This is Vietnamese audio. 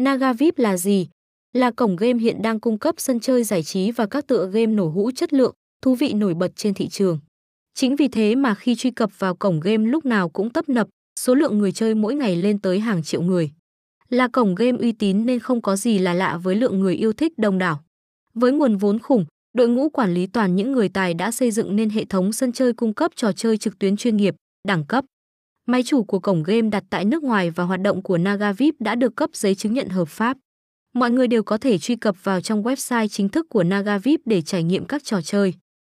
NagaVip là gì? Là cổng game hiện đang cung cấp sân chơi giải trí và các tựa game nổ hũ chất lượng, thú vị nổi bật trên thị trường. Chính vì thế mà khi truy cập vào cổng game lúc nào cũng tấp nập, số lượng người chơi mỗi ngày lên tới hàng triệu người. Là cổng game uy tín nên không có gì là lạ với lượng người yêu thích đông đảo. Với nguồn vốn khủng, đội ngũ quản lý toàn những người tài đã xây dựng nên hệ thống sân chơi cung cấp trò chơi trực tuyến chuyên nghiệp, đẳng cấp. Máy chủ của cổng game đặt tại nước ngoài và hoạt động của NagaVip đã được cấp giấy chứng nhận hợp pháp. Mọi người đều có thể truy cập vào trong website chính thức của NagaVip để trải nghiệm các trò chơi.